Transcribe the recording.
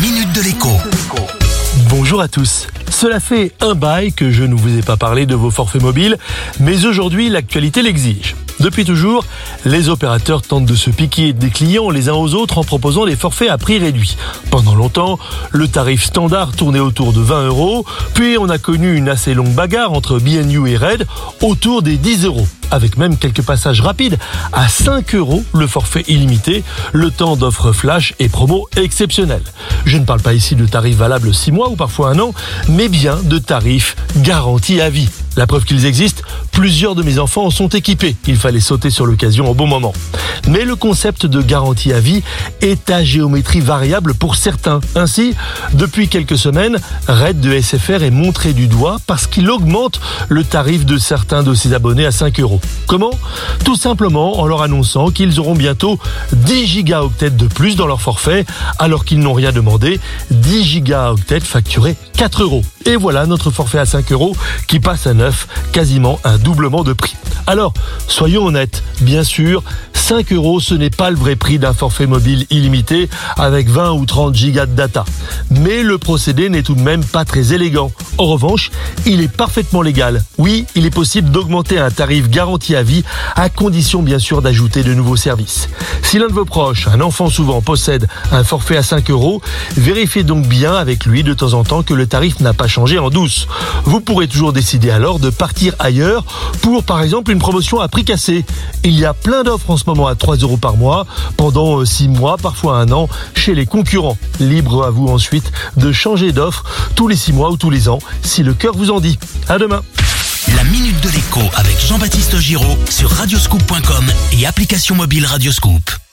minute de l'écho. Bonjour à tous. Cela fait un bail que je ne vous ai pas parlé de vos forfaits mobiles, mais aujourd'hui l'actualité l'exige. Depuis toujours, les opérateurs tentent de se piquer des clients les uns aux autres en proposant des forfaits à prix réduit. Pendant longtemps, le tarif standard tournait autour de 20 euros, puis on a connu une assez longue bagarre entre BNU et Red autour des 10 euros avec même quelques passages rapides, à 5 euros le forfait illimité, le temps d'offres flash et promo exceptionnels. Je ne parle pas ici de tarifs valables 6 mois ou parfois un an, mais bien de tarifs garantis à vie. La preuve qu'ils existent, plusieurs de mes enfants en sont équipés. Il fallait sauter sur l'occasion au bon moment. Mais le concept de garantie à vie est à géométrie variable pour certains. Ainsi, depuis quelques semaines, Red de SFR est montré du doigt parce qu'il augmente le tarif de certains de ses abonnés à 5 euros. Comment? Tout simplement en leur annonçant qu'ils auront bientôt 10 gigaoctets de plus dans leur forfait alors qu'ils n'ont rien demandé. 10 gigaoctets facturés 4 euros. Et voilà notre forfait à 5 euros qui passe à 9, quasiment un doublement de prix. Alors, soyons honnêtes, bien sûr, 5 euros, ce n'est pas le vrai prix d'un forfait mobile illimité avec 20 ou 30 gigas de data. Mais le procédé n'est tout de même pas très élégant. En revanche, il est parfaitement légal. Oui, il est possible d'augmenter un tarif garanti à vie, à condition bien sûr d'ajouter de nouveaux services. Si l'un de vos proches, un enfant souvent, possède un forfait à 5 euros, vérifiez donc bien avec lui de temps en temps que le tarif n'a pas changé en douce. Vous pourrez toujours décider alors de partir ailleurs pour par exemple une promotion à prix cassé. Il y a plein d'offres en ce moment à 3 euros par mois pendant 6 euh, mois, parfois un an, chez les concurrents. Libre à vous ensuite de changer d'offre tous les 6 mois ou tous les ans, si le cœur vous en dit. À demain. La Minute de l'écho avec Jean-Baptiste Giraud sur radioscoop.com et application mobile Radioscoop.